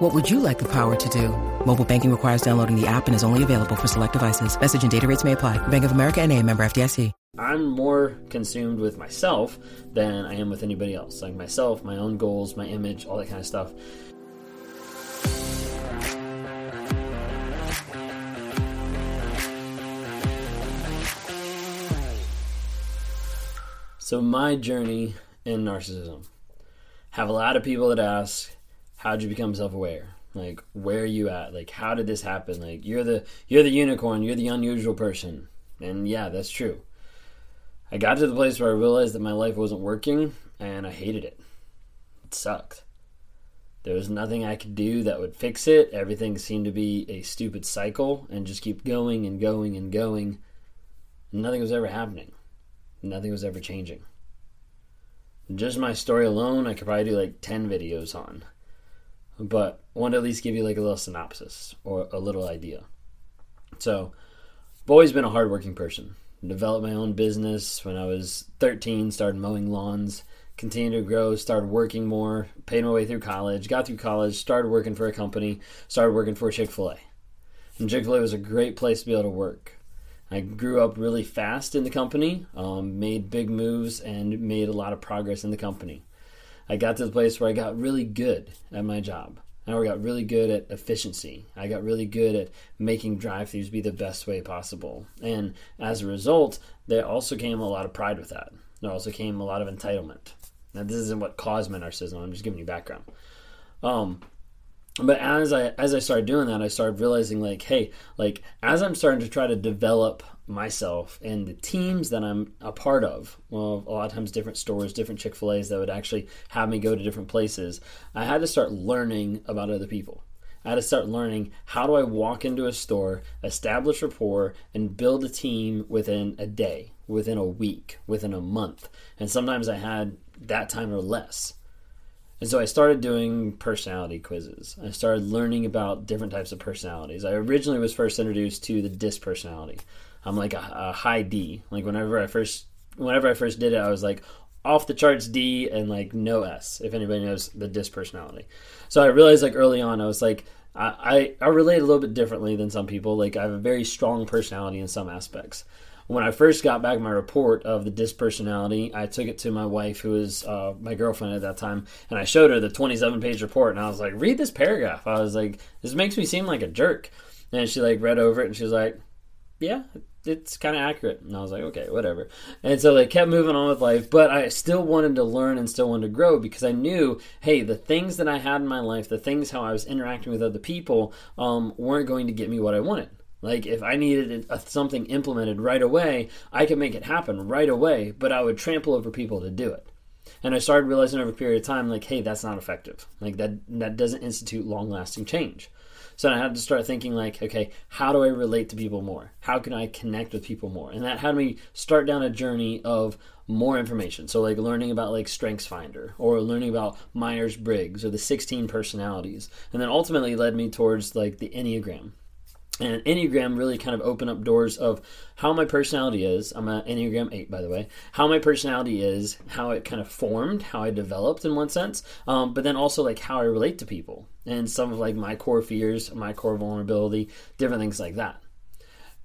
What would you like the power to do? Mobile banking requires downloading the app and is only available for select devices. Message and data rates may apply. Bank of America and a member FDIC. I'm more consumed with myself than I am with anybody else. Like myself, my own goals, my image, all that kind of stuff. So my journey in narcissism. Have a lot of people that ask, how'd you become self-aware? Like where are you at? Like how did this happen? Like you're the you're the unicorn, you're the unusual person. And yeah, that's true. I got to the place where I realized that my life wasn't working and I hated it. It sucked. There was nothing I could do that would fix it. Everything seemed to be a stupid cycle and just keep going and going and going. Nothing was ever happening. Nothing was ever changing. Just my story alone, I could probably do like 10 videos on. But want to at least give you like a little synopsis or a little idea. So, I've always been a hardworking person developed my own business when I was 13, started mowing lawns, continued to grow, started working more, paid my way through college, got through college, started working for a company, started working for Chick fil A. And Chick fil A was a great place to be able to work. I grew up really fast in the company, um, made big moves, and made a lot of progress in the company. I got to the place where I got really good at my job. I got really good at efficiency. I got really good at making drive-throughs be the best way possible. And as a result, there also came a lot of pride with that. There also came a lot of entitlement. Now, this isn't what caused my narcissism. I'm just giving you background. Um, but as I as I started doing that, I started realizing like, hey, like as I'm starting to try to develop myself and the teams that I'm a part of. Well, a lot of times different stores, different Chick Fil A's that would actually have me go to different places. I had to start learning about other people. I had to start learning how do I walk into a store, establish rapport, and build a team within a day, within a week, within a month. And sometimes I had that time or less. And so I started doing personality quizzes. I started learning about different types of personalities. I originally was first introduced to the DISC personality. I'm like a, a high D. Like whenever I first whenever I first did it, I was like off the charts D and like no S. If anybody knows the DISC personality, so I realized like early on, I was like. I, I, I relate a little bit differently than some people. Like I have a very strong personality in some aspects when I first got back my report of the disc personality, I took it to my wife, who was uh, my girlfriend at that time, and I showed her the 27 page report, and I was like, "Read this paragraph." I was like, "This makes me seem like a jerk," and she like read over it, and she was like, "Yeah, it's kind of accurate." And I was like, "Okay, whatever." And so they kept moving on with life, but I still wanted to learn and still wanted to grow because I knew, hey, the things that I had in my life, the things how I was interacting with other people, um, weren't going to get me what I wanted. Like if I needed something implemented right away, I could make it happen right away, but I would trample over people to do it. And I started realizing over a period of time, like, hey, that's not effective. Like that that doesn't institute long lasting change. So I had to start thinking like, okay, how do I relate to people more? How can I connect with people more? And that had me start down a journey of more information. So like learning about like Strengths Finder or learning about Myers Briggs or the 16 personalities. And then ultimately led me towards like the Enneagram and Enneagram really kind of opened up doors of how my personality is. I'm an Enneagram 8, by the way. How my personality is, how it kind of formed, how I developed in one sense, um, but then also like how I relate to people and some of like my core fears, my core vulnerability, different things like that.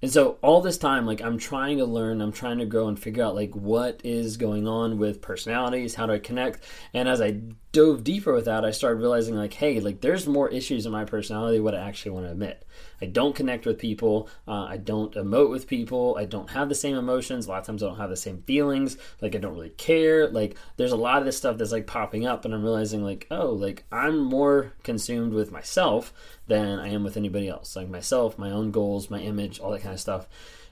And so all this time, like I'm trying to learn, I'm trying to grow and figure out like what is going on with personalities, how do I connect? And as I dove deeper with that, I started realizing like, hey, like there's more issues in my personality what I actually want to admit. I don't connect with people. Uh, I don't emote with people. I don't have the same emotions. A lot of times I don't have the same feelings. Like I don't really care. Like there's a lot of this stuff that's like popping up, and I'm realizing like, oh, like I'm more consumed with myself than I am with anybody else. Like myself, my own goals, my image, all that kind of stuff.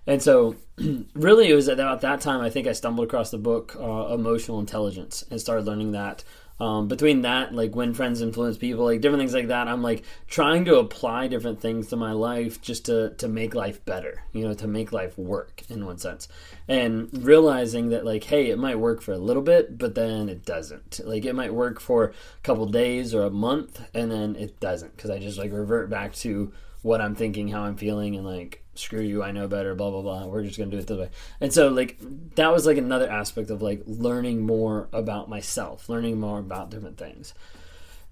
And so, really, it was at about that time I think I stumbled across the book uh, Emotional Intelligence and started learning that um, between that, like win friends influence people, like different things like that, I'm like trying to apply different things to my life just to to make life better, you know, to make life work in one sense, and realizing that like, hey, it might work for a little bit, but then it doesn't. Like it might work for a couple days or a month, and then it doesn't because I just like revert back to what I'm thinking, how I'm feeling, and like screw you, I know better, blah blah blah. We're just gonna do it this way. And so like that was like another aspect of like learning more about myself, learning more about different things.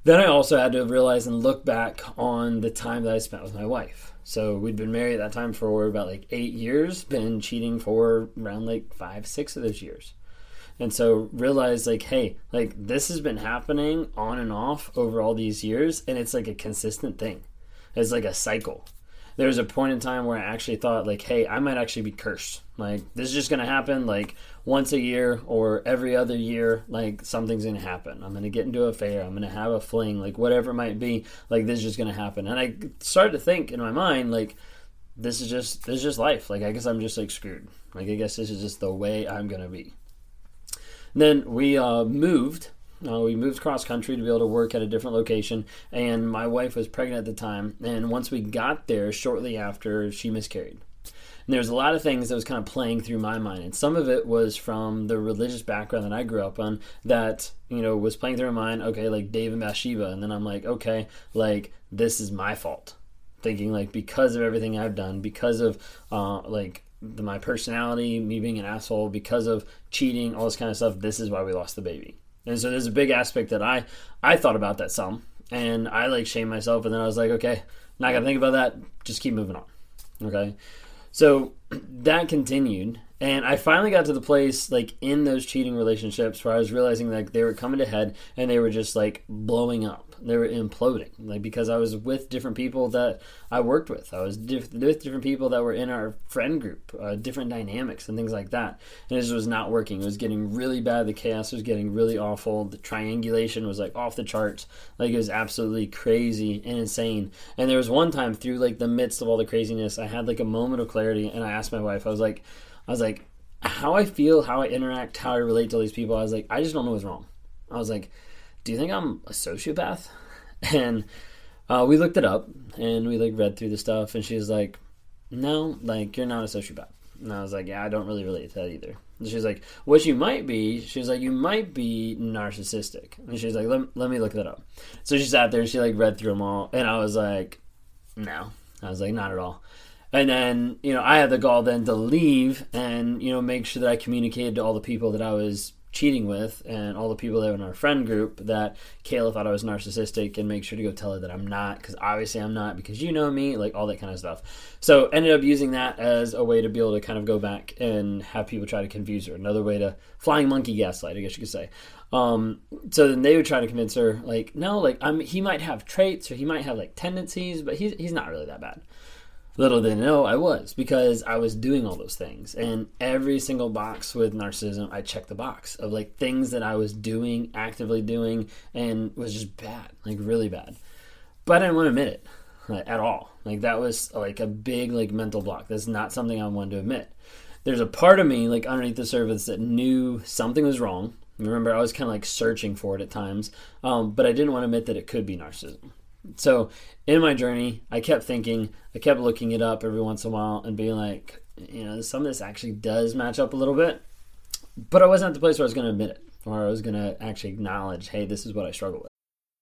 Then I also had to realize and look back on the time that I spent with my wife. So we'd been married at that time for about like eight years, been cheating for around like five, six of those years. And so realize like, hey, like this has been happening on and off over all these years, and it's like a consistent thing It's like a cycle. There was a point in time where I actually thought like, hey, I might actually be cursed. Like this is just gonna happen like once a year or every other year. Like something's gonna happen. I'm gonna get into a fair. I'm gonna have a fling. Like whatever it might be. Like this is just gonna happen. And I started to think in my mind like, this is just this is just life. Like I guess I'm just like screwed. Like I guess this is just the way I'm gonna be. And then we uh, moved uh, we moved cross country to be able to work at a different location, and my wife was pregnant at the time. And once we got there, shortly after, she miscarried. And there was a lot of things that was kind of playing through my mind, and some of it was from the religious background that I grew up on that you know was playing through my mind. Okay, like Dave and Bathsheba, and then I'm like, okay, like this is my fault. Thinking like because of everything I've done, because of uh, like the, my personality, me being an asshole, because of cheating, all this kind of stuff. This is why we lost the baby. And so there's a big aspect that I I thought about that some, and I like shame myself, and then I was like, okay, not gonna think about that. Just keep moving on. Okay, so that continued, and I finally got to the place like in those cheating relationships where I was realizing like they were coming to head and they were just like blowing up they were imploding. Like because i was with different people that i worked with. I was diff- with different people that were in our friend group uh, different dynamics and things like that. And it just was not working. It was getting really bad. The chaos was getting really awful. The triangulation was like off the charts. Like it was absolutely crazy and insane. And there was one time through like the midst of all the craziness i had like a moment of clarity and i asked my wife i was like i was like how i feel how i interact how i relate to all these people i was like i just don't know what's wrong. I was like do you think I'm a sociopath? And uh, we looked it up and we like read through the stuff, and she's like, no, like you're not a sociopath. And I was like, yeah, I don't really relate to that either. And she's like, what you might be, she's like, you might be narcissistic. And she's like, let, let me look that up. So she sat there and she like read through them all, and I was like, no. I was like, not at all. And then, you know, I had the gall then to leave and, you know, make sure that I communicated to all the people that I was cheating with and all the people that were in our friend group that Kayla thought I was narcissistic and make sure to go tell her that I'm not because obviously I'm not because you know me like all that kind of stuff. So ended up using that as a way to be able to kind of go back and have people try to confuse her. Another way to flying monkey gaslight I guess you could say. Um, so then they would try to convince her like no like I'm he might have traits or he might have like tendencies but he's, he's not really that bad Little did they know I was because I was doing all those things. And every single box with narcissism, I checked the box of like things that I was doing, actively doing, and was just bad, like really bad. But I didn't want to admit it like, at all. Like that was like a big like mental block. That's not something I wanted to admit. There's a part of me like underneath the surface that knew something was wrong. Remember, I was kind of like searching for it at times, um, but I didn't want to admit that it could be narcissism. So in my journey, I kept thinking, I kept looking it up every once in a while and being like, you know, some of this actually does match up a little bit. But I wasn't at the place where I was going to admit it or I was going to actually acknowledge, hey, this is what I struggle with.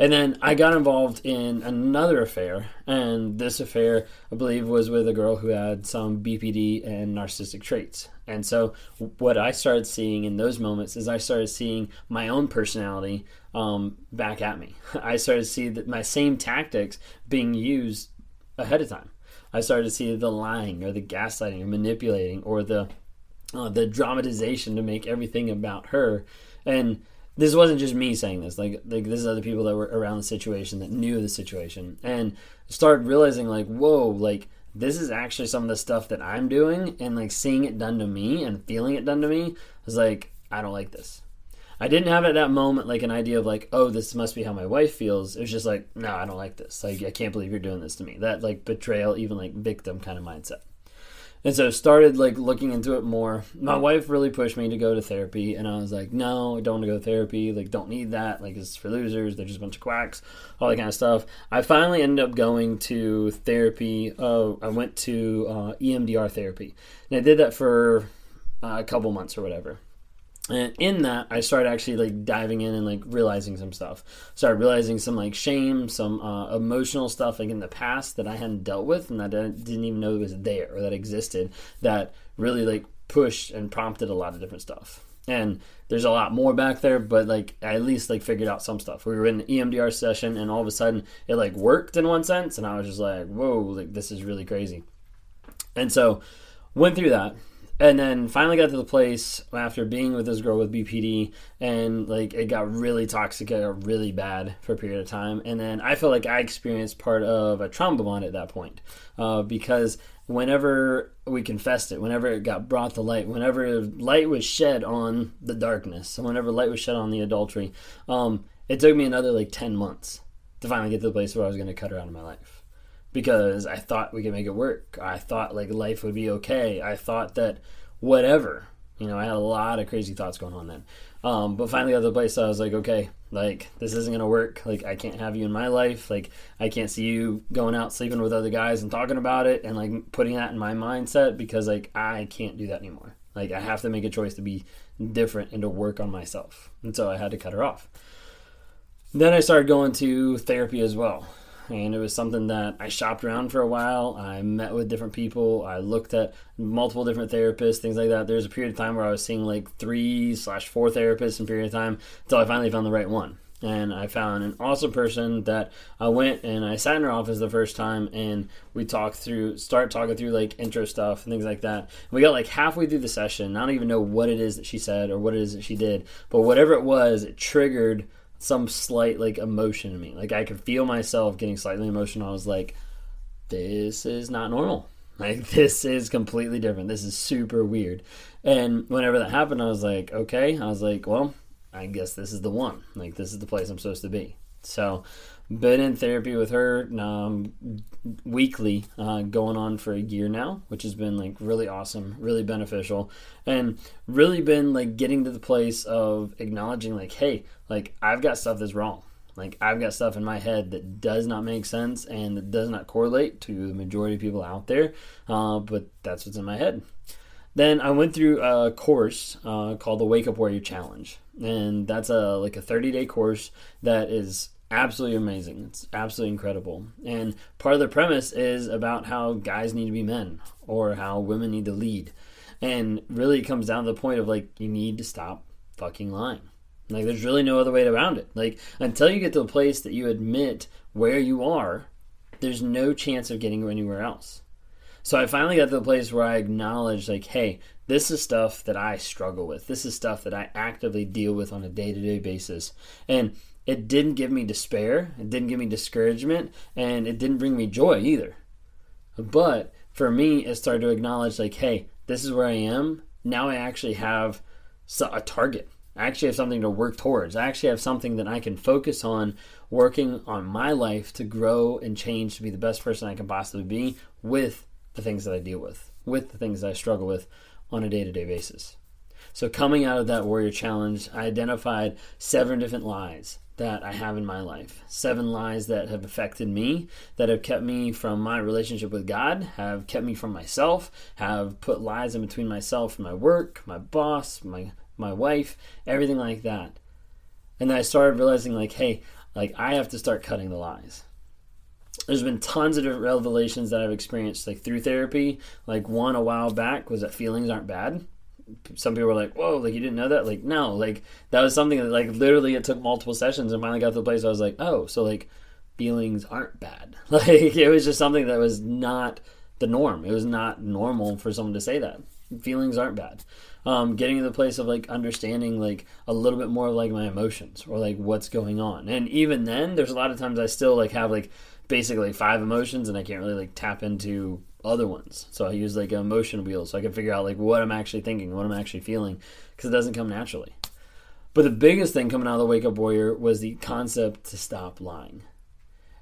And then I got involved in another affair, and this affair, I believe, was with a girl who had some BPD and narcissistic traits. And so, what I started seeing in those moments is I started seeing my own personality um, back at me. I started to see that my same tactics being used ahead of time. I started to see the lying or the gaslighting or manipulating or the uh, the dramatization to make everything about her. And this wasn't just me saying this. Like like this is other people that were around the situation that knew the situation and started realizing like, whoa, like this is actually some of the stuff that I'm doing and like seeing it done to me and feeling it done to me was like, I don't like this. I didn't have at that moment like an idea of like, oh, this must be how my wife feels. It was just like, no, I don't like this. Like, I can't believe you're doing this to me. That like betrayal, even like victim kind of mindset. And so started like looking into it more. My wife really pushed me to go to therapy, and I was like, no, I don't want to go to therapy. Like, don't need that. Like, it's for losers. They're just a bunch of quacks, all that kind of stuff. I finally ended up going to therapy. Oh, I went to uh, EMDR therapy, and I did that for uh, a couple months or whatever. And in that, I started actually like diving in and like realizing some stuff. Started realizing some like shame, some uh, emotional stuff like in the past that I hadn't dealt with and that I didn't even know was there or that existed. That really like pushed and prompted a lot of different stuff. And there's a lot more back there, but like I at least like figured out some stuff. We were in an EMDR session, and all of a sudden it like worked in one sense, and I was just like, whoa, like this is really crazy. And so went through that and then finally got to the place after being with this girl with BPD, and like it got really toxic, it got really bad for a period of time. And then I felt like I experienced part of a trauma bond at that point, uh, because whenever we confessed it, whenever it got brought to light, whenever light was shed on the darkness, whenever light was shed on the adultery, um, it took me another like ten months to finally get to the place where I was going to cut her out of my life because I thought we could make it work. I thought like life would be okay. I thought that whatever, you know, I had a lot of crazy thoughts going on then. Um, but finally got to the place I was like, okay, like this isn't gonna work. Like I can't have you in my life. Like I can't see you going out sleeping with other guys and talking about it and like putting that in my mindset because like I can't do that anymore. Like I have to make a choice to be different and to work on myself. And so I had to cut her off. Then I started going to therapy as well and it was something that I shopped around for a while. I met with different people. I looked at multiple different therapists, things like that. There's a period of time where I was seeing like three slash four therapists in period of time until I finally found the right one. And I found an awesome person that I went and I sat in her office the first time and we talked through, start talking through like intro stuff and things like that. We got like halfway through the session. I don't even know what it is that she said or what it is that she did, but whatever it was, it triggered some slight like emotion in me. Like I could feel myself getting slightly emotional. I was like, this is not normal. Like this is completely different. This is super weird. And whenever that happened, I was like, okay. I was like, well, I guess this is the one. Like this is the place I'm supposed to be. So been in therapy with her um, weekly, uh, going on for a year now, which has been like really awesome, really beneficial, and really been like getting to the place of acknowledging like, hey, like I've got stuff that's wrong. Like I've got stuff in my head that does not make sense and that does not correlate to the majority of people out there, uh, but that's what's in my head. Then I went through a course uh, called the Wake Up Warrior Challenge, and that's a like a 30 day course that is absolutely amazing. It's absolutely incredible. And part of the premise is about how guys need to be men or how women need to lead. And really it comes down to the point of like you need to stop fucking lying. Like there's really no other way around it. Like until you get to a place that you admit where you are, there's no chance of getting anywhere else. So I finally got to the place where I acknowledged like, hey, this is stuff that I struggle with. This is stuff that I actively deal with on a day-to-day basis. And it didn't give me despair, it didn't give me discouragement, and it didn't bring me joy either. But for me, it started to acknowledge, like, hey, this is where I am. Now I actually have a target. I actually have something to work towards. I actually have something that I can focus on working on my life to grow and change to be the best person I can possibly be with the things that I deal with, with the things that I struggle with on a day to day basis. So, coming out of that warrior challenge, I identified seven different lies that I have in my life. Seven lies that have affected me, that have kept me from my relationship with God, have kept me from myself, have put lies in between myself and my work, my boss, my my wife, everything like that. And then I started realizing like, hey, like I have to start cutting the lies. There's been tons of different revelations that I've experienced like through therapy. Like one a while back was that feelings aren't bad some people were like, "Whoa, like you didn't know that?" Like, no, like that was something that like literally it took multiple sessions and finally got to the place I was like, "Oh, so like feelings aren't bad." Like it was just something that was not the norm. It was not normal for someone to say that. feelings aren't bad. Um, getting to the place of like understanding like a little bit more of like my emotions or like what's going on. And even then, there's a lot of times I still like have like basically five emotions and I can't really like tap into other ones. So I use like an emotion wheel so I can figure out like what I'm actually thinking, what I'm actually feeling, because it doesn't come naturally. But the biggest thing coming out of the Wake Up Warrior was the concept to stop lying.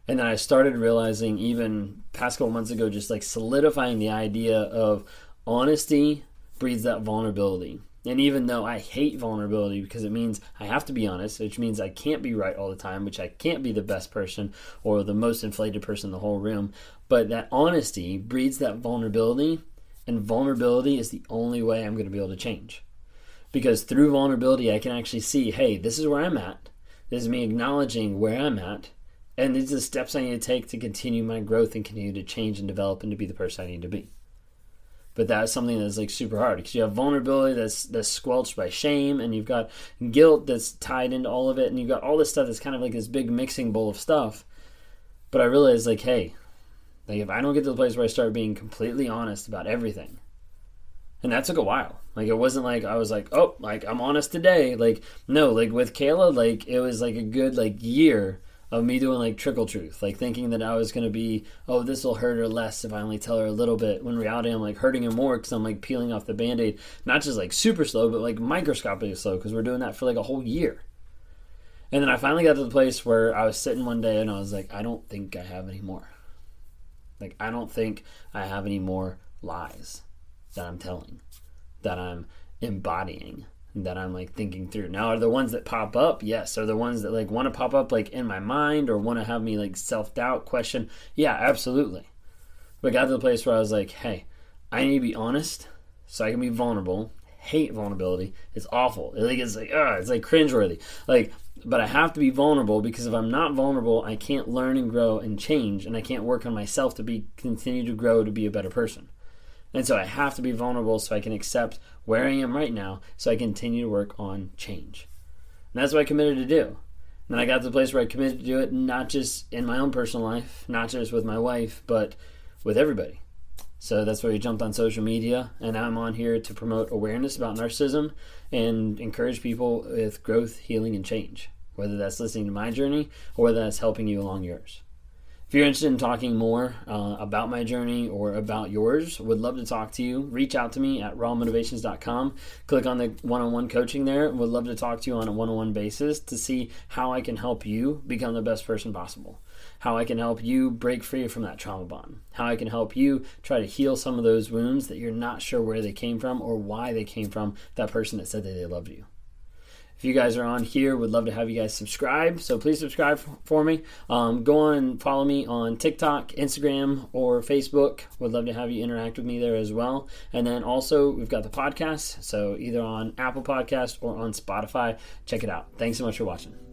And then I started realizing, even past couple months ago, just like solidifying the idea of honesty breeds that vulnerability. And even though I hate vulnerability because it means I have to be honest, which means I can't be right all the time, which I can't be the best person or the most inflated person in the whole room, but that honesty breeds that vulnerability, and vulnerability is the only way I'm going to be able to change. Because through vulnerability, I can actually see hey, this is where I'm at. This is me acknowledging where I'm at, and these are the steps I need to take to continue my growth and continue to change and develop and to be the person I need to be but that's something that's like super hard because you have vulnerability that's that's squelched by shame and you've got guilt that's tied into all of it and you've got all this stuff that's kind of like this big mixing bowl of stuff but i realized like hey like if i don't get to the place where i start being completely honest about everything and that took a while like it wasn't like i was like oh like i'm honest today like no like with kayla like it was like a good like year of me doing like trickle truth, like thinking that I was to be, oh, this will hurt her less if I only tell her a little bit. When reality, I'm like hurting her more because I'm like peeling off the band aid, not just like super slow, but like microscopically slow because we're doing that for like a whole year. And then I finally got to the place where I was sitting one day and I was like, I don't think I have any more. Like, I don't think I have any more lies that I'm telling, that I'm embodying that I'm like thinking through. Now, are the ones that pop up? Yes. Are the ones that like want to pop up like in my mind or want to have me like self doubt question? Yeah, absolutely. But I got to the place where I was like, hey, I need to be honest so I can be vulnerable. Hate vulnerability. It's awful. It, like it's like uh, it's like cringeworthy. Like, but I have to be vulnerable because if I'm not vulnerable, I can't learn and grow and change, and I can't work on myself to be continue to grow to be a better person. And so I have to be vulnerable so I can accept where I am right now so I continue to work on change. And that's what I committed to do. And I got to the place where I committed to do it not just in my own personal life, not just with my wife, but with everybody. So that's why we jumped on social media, and I'm on here to promote awareness about narcissism and encourage people with growth, healing, and change, whether that's listening to my journey or whether that's helping you along yours. If you're interested in talking more uh, about my journey or about yours, would love to talk to you. Reach out to me at rawmotivations.com. Click on the one on one coaching there. Would love to talk to you on a one on one basis to see how I can help you become the best person possible. How I can help you break free from that trauma bond. How I can help you try to heal some of those wounds that you're not sure where they came from or why they came from that person that said that they loved you. If you guys are on here, would love to have you guys subscribe. So please subscribe for me. Um, go on and follow me on TikTok, Instagram, or Facebook. Would love to have you interact with me there as well. And then also, we've got the podcast. So either on Apple Podcast or on Spotify. Check it out. Thanks so much for watching.